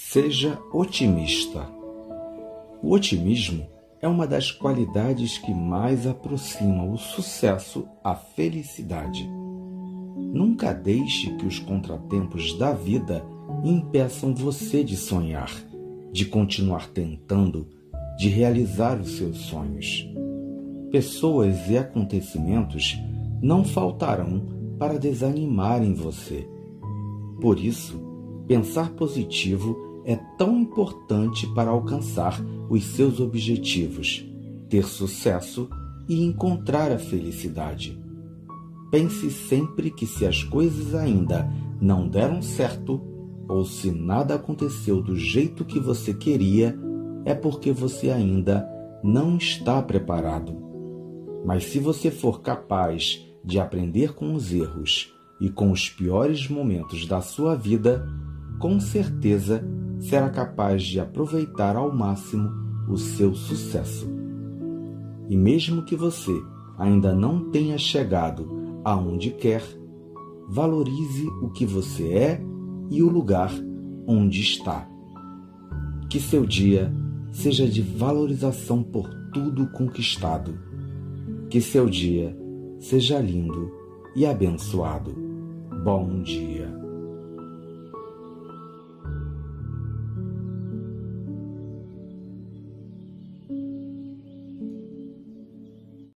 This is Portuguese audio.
Seja otimista. O otimismo é uma das qualidades que mais aproxima o sucesso à felicidade. Nunca deixe que os contratempos da vida impeçam você de sonhar, de continuar tentando, de realizar os seus sonhos. Pessoas e acontecimentos não faltarão para desanimarem você. Por isso, pensar positivo é tão importante para alcançar os seus objetivos, ter sucesso e encontrar a felicidade. Pense sempre que se as coisas ainda não deram certo ou se nada aconteceu do jeito que você queria, é porque você ainda não está preparado. Mas se você for capaz de aprender com os erros e com os piores momentos da sua vida, com certeza será capaz de aproveitar ao máximo o seu sucesso. E mesmo que você ainda não tenha chegado aonde quer, valorize o que você é e o lugar onde está. Que seu dia seja de valorização por tudo conquistado. Que seu dia seja lindo e abençoado. Bom dia.